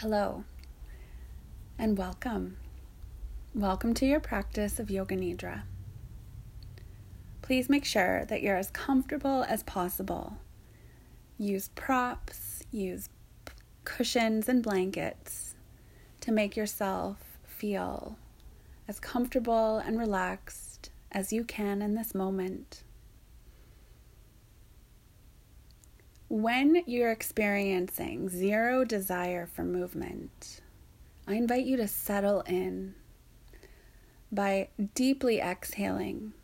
Hello and welcome. Welcome to your practice of Yoga Nidra. Please make sure that you're as comfortable as possible. Use props, use cushions and blankets to make yourself feel as comfortable and relaxed as you can in this moment. When you're experiencing zero desire for movement, I invite you to settle in by deeply exhaling,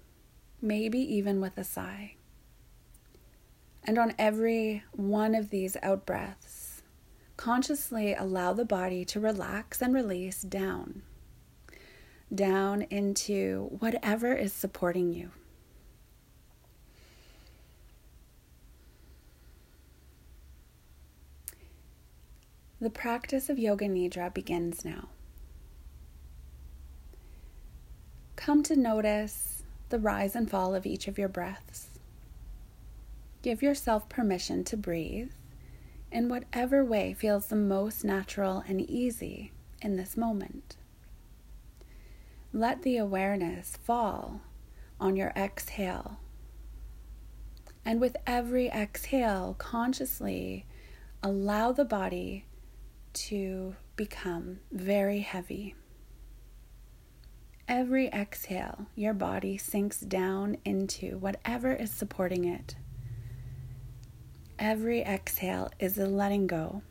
maybe even with a sigh. And on every one of these out breaths, consciously allow the body to relax and release down, down into whatever is supporting you. The practice of Yoga Nidra begins now. Come to notice the rise and fall of each of your breaths. Give yourself permission to breathe in whatever way feels the most natural and easy in this moment. Let the awareness fall on your exhale. And with every exhale, consciously allow the body to become very heavy. Every exhale, your body sinks down into whatever is supporting it. Every exhale is a letting go,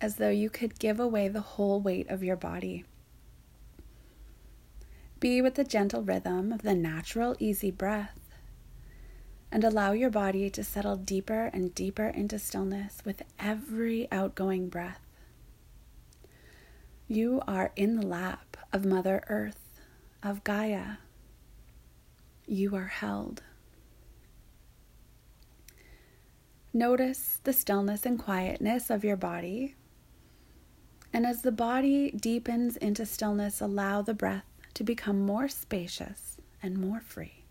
as though you could give away the whole weight of your body. Be with the gentle rhythm of the natural, easy breath, and allow your body to settle deeper and deeper into stillness with every outgoing breath. You are in the lap of Mother Earth, of Gaia. You are held. Notice the stillness and quietness of your body. And as the body deepens into stillness, allow the breath to become more spacious and more free.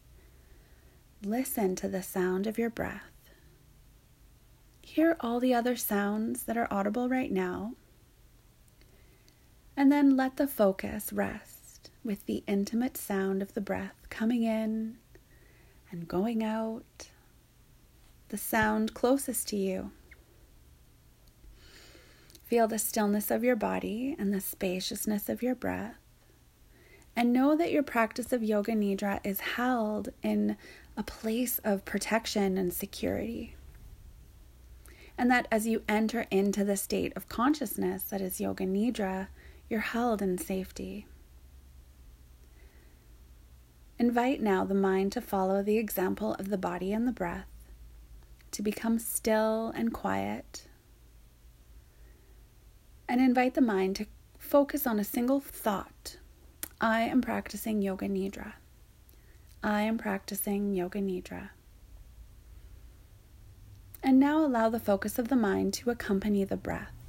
Listen to the sound of your breath. Hear all the other sounds that are audible right now and then let the focus rest with the intimate sound of the breath coming in and going out, the sound closest to you. Feel the stillness of your body and the spaciousness of your breath. And know that your practice of Yoga Nidra is held in a place of protection and security. And that as you enter into the state of consciousness that is Yoga Nidra, you're held in safety. Invite now the mind to follow the example of the body and the breath, to become still and quiet. And invite the mind to focus on a single thought I am practicing Yoga Nidra. I am practicing Yoga Nidra. And now allow the focus of the mind to accompany the breath.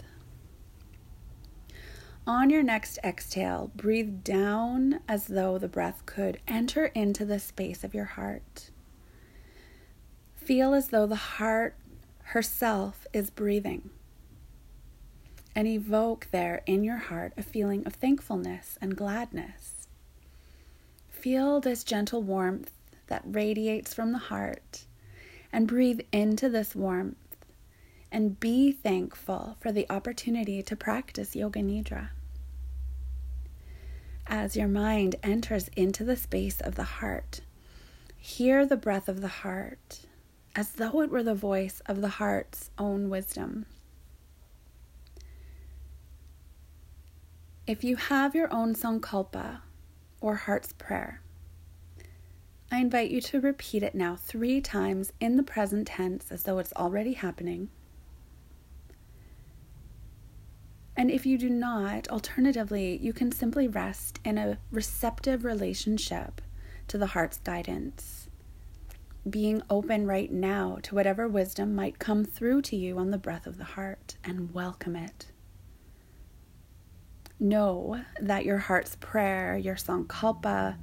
On your next exhale, breathe down as though the breath could enter into the space of your heart. Feel as though the heart herself is breathing. And evoke there in your heart a feeling of thankfulness and gladness. Feel this gentle warmth that radiates from the heart and breathe into this warmth and be thankful for the opportunity to practice Yoga Nidra. As your mind enters into the space of the heart, hear the breath of the heart as though it were the voice of the heart's own wisdom. If you have your own Sankalpa or heart's prayer, I invite you to repeat it now three times in the present tense as though it's already happening. And if you do not, alternatively, you can simply rest in a receptive relationship to the heart's guidance, being open right now to whatever wisdom might come through to you on the breath of the heart and welcome it. Know that your heart's prayer, your sankalpa,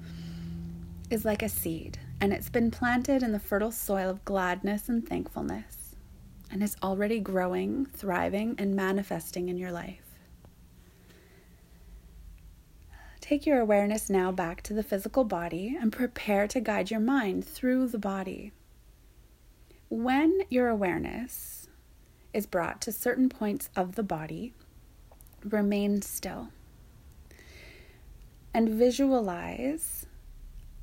is like a seed, and it's been planted in the fertile soil of gladness and thankfulness and is already growing, thriving, and manifesting in your life. Take your awareness now back to the physical body and prepare to guide your mind through the body. When your awareness is brought to certain points of the body, remain still and visualize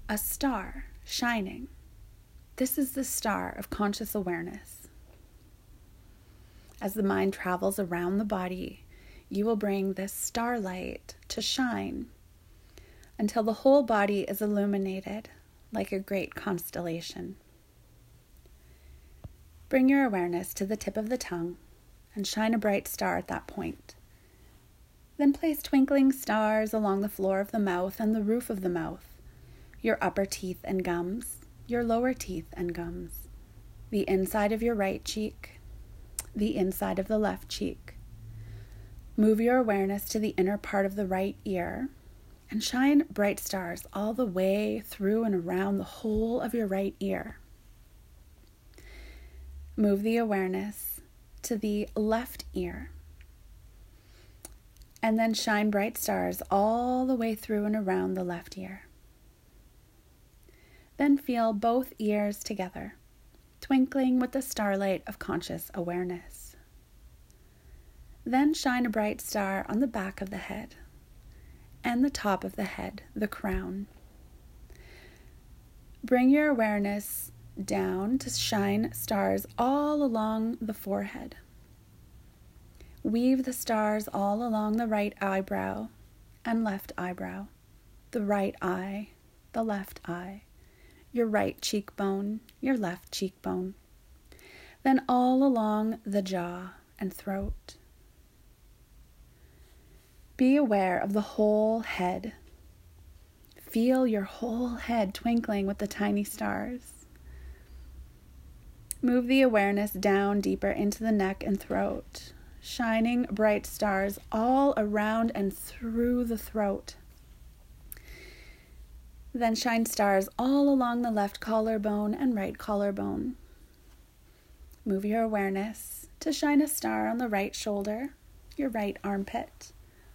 a star shining. This is the star of conscious awareness. As the mind travels around the body, you will bring this starlight to shine until the whole body is illuminated like a great constellation. Bring your awareness to the tip of the tongue and shine a bright star at that point. Then place twinkling stars along the floor of the mouth and the roof of the mouth, your upper teeth and gums, your lower teeth and gums, the inside of your right cheek, the inside of the left cheek. Move your awareness to the inner part of the right ear and shine bright stars all the way through and around the whole of your right ear. Move the awareness to the left ear. And then shine bright stars all the way through and around the left ear. Then feel both ears together, twinkling with the starlight of conscious awareness. Then shine a bright star on the back of the head and the top of the head, the crown. Bring your awareness down to shine stars all along the forehead. Weave the stars all along the right eyebrow and left eyebrow, the right eye, the left eye, your right cheekbone, your left cheekbone, then all along the jaw and throat. Be aware of the whole head. Feel your whole head twinkling with the tiny stars. Move the awareness down deeper into the neck and throat, shining bright stars all around and through the throat. Then shine stars all along the left collarbone and right collarbone. Move your awareness to shine a star on the right shoulder, your right armpit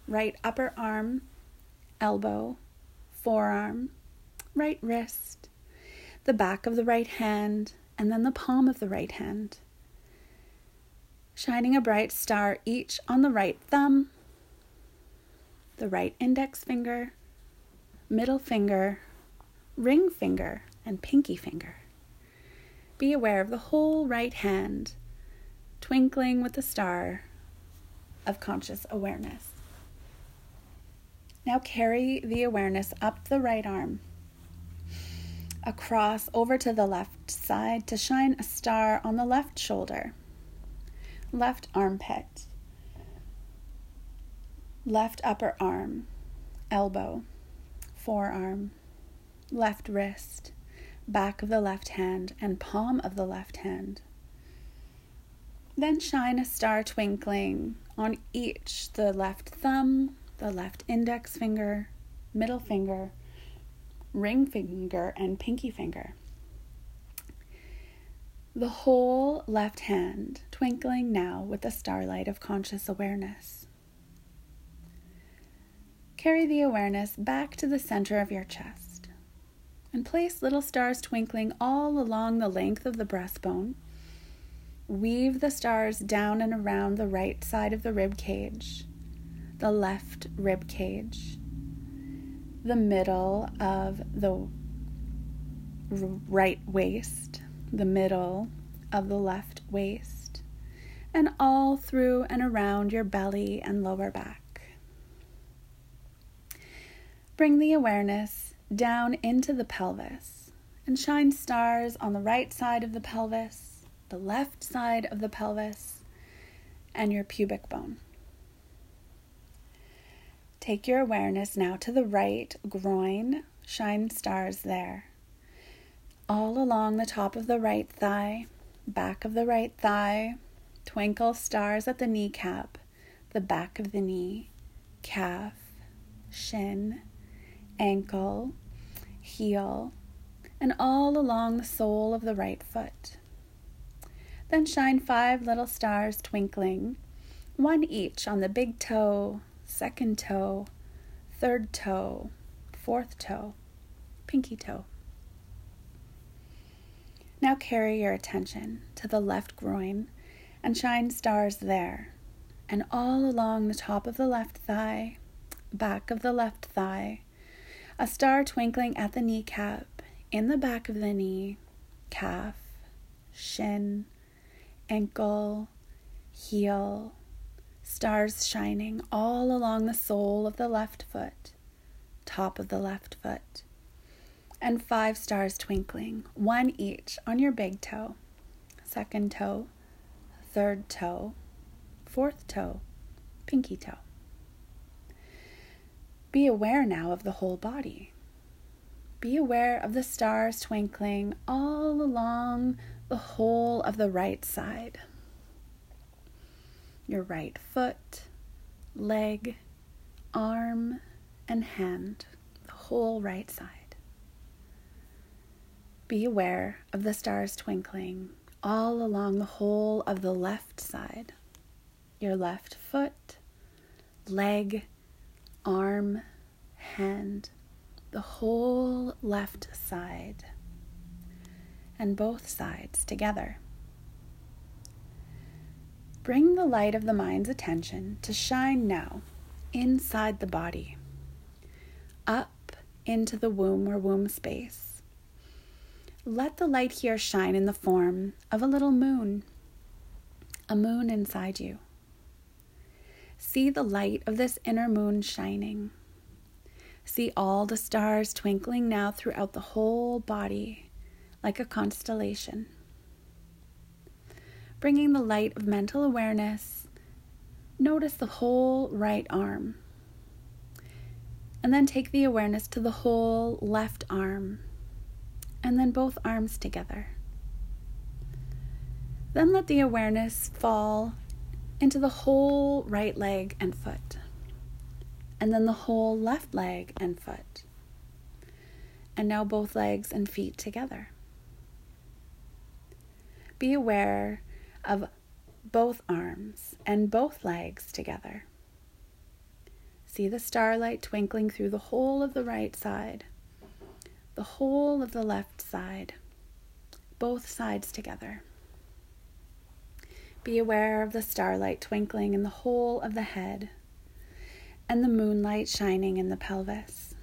right upper arm, elbow, forearm, right wrist, the back of the right hand, and then the palm of the right hand. Shining a bright star each on the right thumb, the right index finger, middle finger, ring finger, and pinky finger. Be aware of the whole right hand, twinkling with the star of conscious awareness. Now carry the awareness up the right arm, across over to the left side to shine a star on the left shoulder, left armpit, left upper arm, elbow, forearm, left wrist, back of the left hand, and palm of the left hand. Then shine a star twinkling on each the left thumb, the left index finger, middle finger, ring finger, and pinky finger. The whole left hand twinkling now with the starlight of conscious awareness. Carry the awareness back to the center of your chest and place little stars twinkling all along the length of the breastbone. Weave the stars down and around the right side of the rib cage the left rib cage, the middle of the right waist, the middle of the left waist, and all through and around your belly and lower back. Bring the awareness down into the pelvis and shine stars on the right side of the pelvis, the left side of the pelvis, and your pubic bone. Take your awareness now to the right groin, shine stars there. All along the top of the right thigh, back of the right thigh, twinkle stars at the kneecap, the back of the knee, calf, shin, ankle, heel, and all along the sole of the right foot. Then shine five little stars twinkling, one each on the big toe, second toe, third toe, fourth toe, pinky toe. Now carry your attention to the left groin and shine stars there, and all along the top of the left thigh, back of the left thigh, a star twinkling at the kneecap, in the back of the knee, calf, shin, ankle, heel, stars shining all along the sole of the left foot, top of the left foot, and five stars twinkling, one each on your big toe, second toe, third toe, fourth toe, pinky toe. Be aware now of the whole body. Be aware of the stars twinkling all along the whole of the right side. Your right foot, leg, arm, and hand, the whole right side. Be aware of the stars twinkling all along the whole of the left side. Your left foot, leg, arm, hand, the whole left side, and both sides together. Bring the light of the mind's attention to shine now inside the body, up into the womb or womb space. Let the light here shine in the form of a little moon, a moon inside you. See the light of this inner moon shining. See all the stars twinkling now throughout the whole body like a constellation. Bringing the light of mental awareness, notice the whole right arm. And then take the awareness to the whole left arm, and then both arms together. Then let the awareness fall into the whole right leg and foot, and then the whole left leg and foot, and now both legs and feet together. Be aware of both arms and both legs together. See the starlight twinkling through the whole of the right side, the whole of the left side, both sides together. Be aware of the starlight twinkling in the whole of the head and the moonlight shining in the pelvis.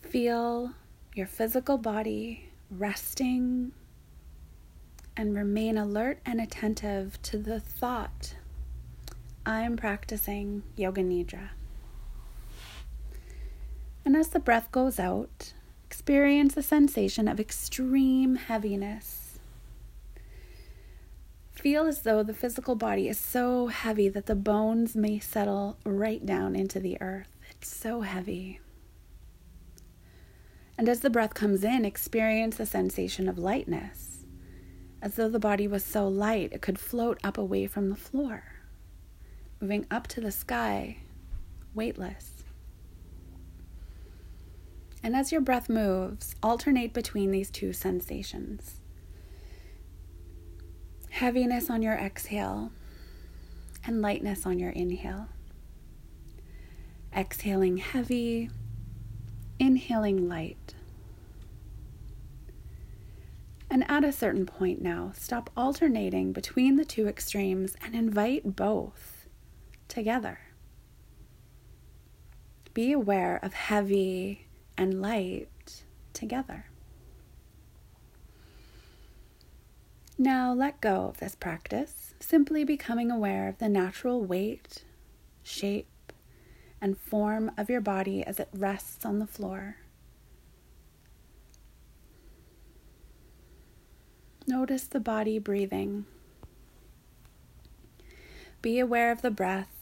Feel your physical body resting and remain alert and attentive to the thought I am practicing Yoga Nidra. And as the breath goes out, experience a sensation of extreme heaviness. Feel as though the physical body is so heavy that the bones may settle right down into the earth. It's so heavy. And as the breath comes in, experience a sensation of lightness as though the body was so light it could float up away from the floor, moving up to the sky, weightless. And as your breath moves, alternate between these two sensations heaviness on your exhale and lightness on your inhale. Exhaling heavy, inhaling light. And at a certain point now, stop alternating between the two extremes and invite both together. Be aware of heavy and light together. Now let go of this practice, simply becoming aware of the natural weight, shape, and form of your body as it rests on the floor. Notice the body breathing. Be aware of the breath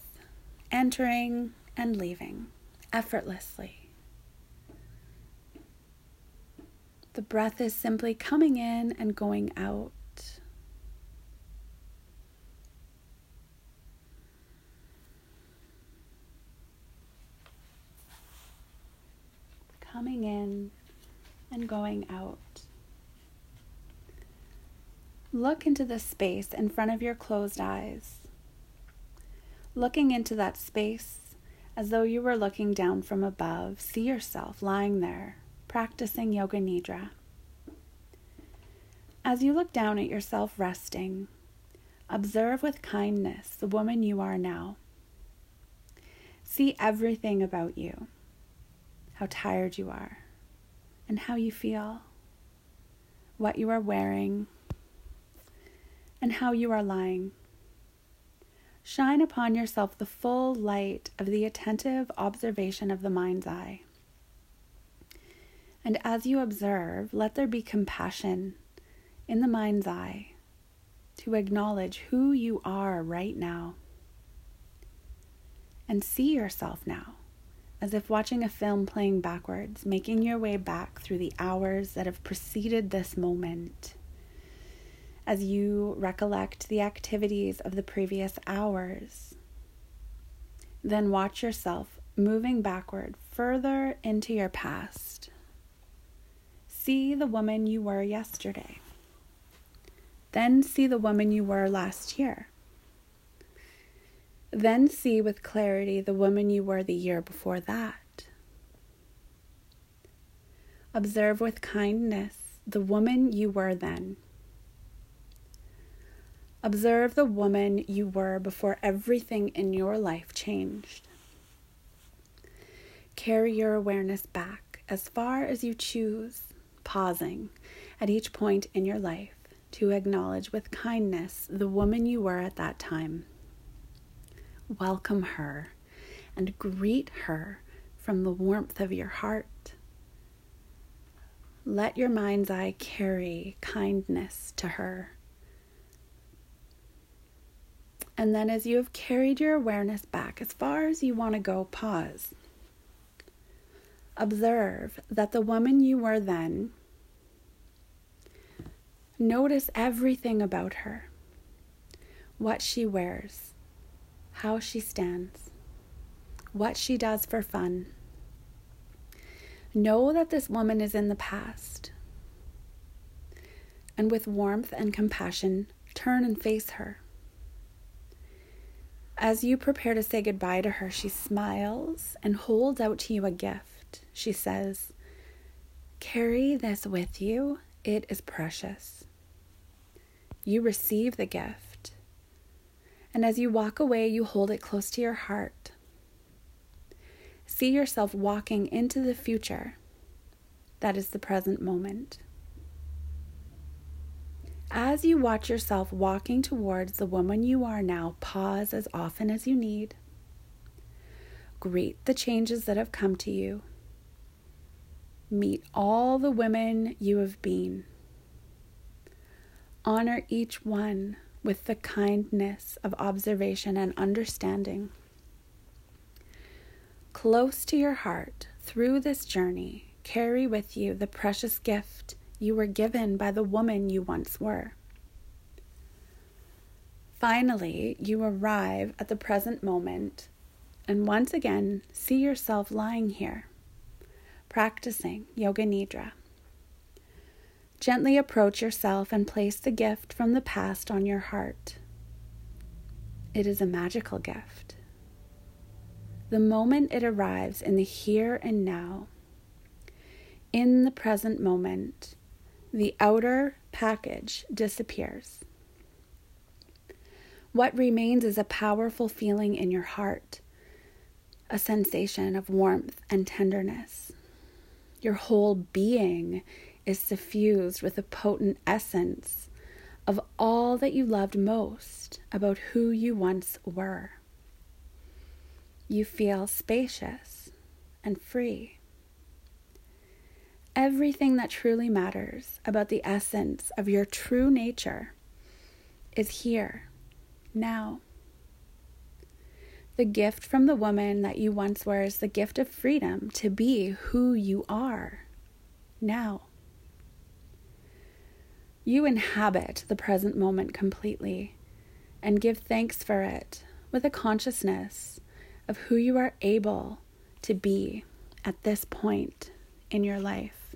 entering and leaving effortlessly. The breath is simply coming in and going out. Coming in and going out. Look into the space in front of your closed eyes. Looking into that space As though you were looking down from above, see yourself lying there, practicing Yoga Nidra. As you look down at yourself resting, observe with kindness the woman you are now. See everything about you how tired you are, and how you feel, what you are wearing, and how you are lying. Shine upon yourself the full light of the attentive observation of the mind's eye. And as you observe, let there be compassion in the mind's eye to acknowledge who you are right now. And see yourself now as if watching a film playing backwards, making your way back through the hours that have preceded this moment as you recollect the activities of the previous hours. Then watch yourself moving backward further into your past. See the woman you were yesterday. Then see the woman you were last year. Then see with clarity the woman you were the year before that. Observe with kindness the woman you were then. Observe the woman you were before everything in your life changed. Carry your awareness back as far as you choose, pausing at each point in your life to acknowledge with kindness the woman you were at that time. Welcome her and greet her from the warmth of your heart. Let your mind's eye carry kindness to her and then, as you have carried your awareness back as far as you want to go, pause. Observe that the woman you were then, notice everything about her what she wears, how she stands, what she does for fun. Know that this woman is in the past. And with warmth and compassion, turn and face her. As you prepare to say goodbye to her, she smiles and holds out to you a gift. She says, Carry this with you, it is precious. You receive the gift, and as you walk away, you hold it close to your heart. See yourself walking into the future. That is the present moment. As you watch yourself walking towards the woman you are now, pause as often as you need. Greet the changes that have come to you. Meet all the women you have been. Honor each one with the kindness of observation and understanding. Close to your heart, through this journey, carry with you the precious gift you were given by the woman you once were. Finally, you arrive at the present moment and once again see yourself lying here, practicing Yoga Nidra. Gently approach yourself and place the gift from the past on your heart. It is a magical gift. The moment it arrives in the here and now, in the present moment, the outer package disappears. What remains is a powerful feeling in your heart, a sensation of warmth and tenderness. Your whole being is suffused with a potent essence of all that you loved most about who you once were. You feel spacious and free. Everything that truly matters about the essence of your true nature is here, now. The gift from the woman that you once were is the gift of freedom to be who you are, now. You inhabit the present moment completely and give thanks for it with a consciousness of who you are able to be at this point in your life.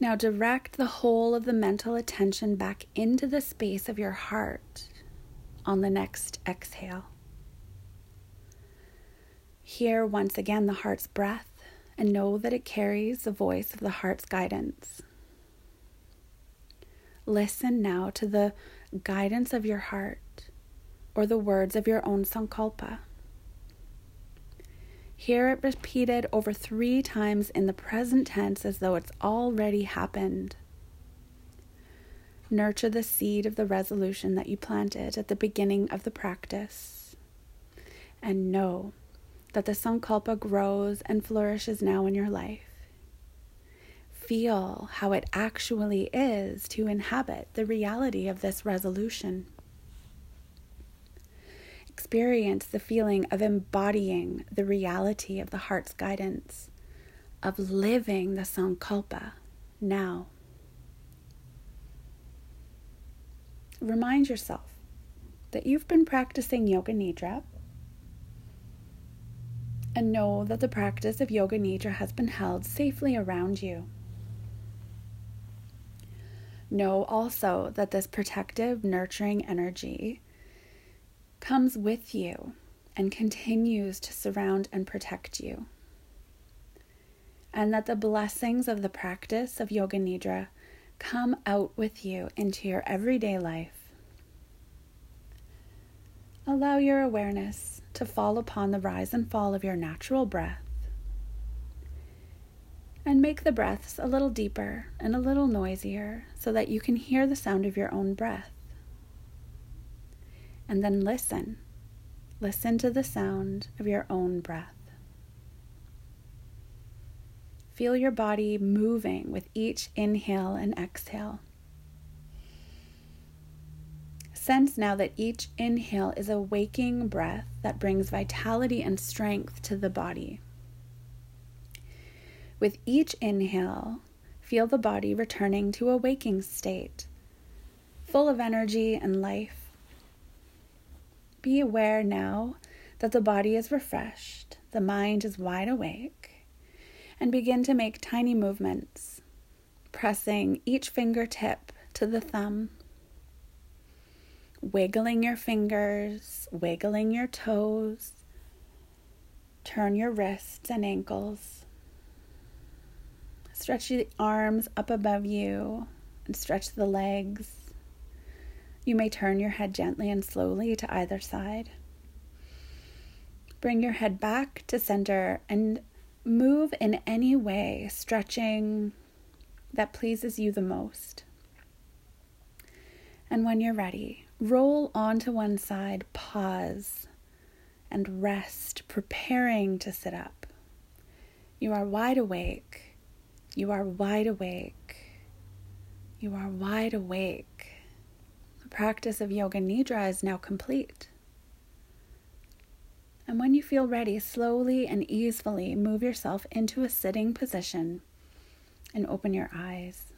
Now direct the whole of the mental attention back into the space of your heart, on the next exhale. Hear once again the heart's breath and know that it carries the voice of the heart's guidance. Listen now to the guidance of your heart or the words of your own sankalpa. Hear it repeated over three times in the present tense as though it's already happened. Nurture the seed of the resolution that you planted at the beginning of the practice. And know that the Sankalpa grows and flourishes now in your life. Feel how it actually is to inhabit the reality of this resolution. Experience the feeling of embodying the reality of the heart's guidance, of living the Sankalpa now. remind yourself that you've been practicing Yoga Nidra and know that the practice of Yoga Nidra has been held safely around you. Know also that this protective, nurturing energy comes with you and continues to surround and protect you. And that the blessings of the practice of Yoga Nidra come out with you into your everyday life. Allow your awareness to fall upon the rise and fall of your natural breath. And make the breaths a little deeper and a little noisier so that you can hear the sound of your own breath. And then listen. Listen to the sound of your own breath. Feel your body moving with each inhale and exhale. Sense now that each inhale is a waking breath that brings vitality and strength to the body. With each inhale, feel the body returning to a waking state, full of energy and life. Be aware now that the body is refreshed, the mind is wide awake, and begin to make tiny movements, pressing each fingertip to the thumb, wiggling your fingers, wiggling your toes, turn your wrists and ankles. Stretch the arms up above you and stretch the legs. You may turn your head gently and slowly to either side. Bring your head back to center and Move in any way, stretching that pleases you the most. And when you're ready, roll onto one side, pause, and rest, preparing to sit up. You are wide awake. You are wide awake. You are wide awake. Practice of Yoga Nidra is now complete. And when you feel ready, slowly and easily move yourself into a sitting position and open your eyes.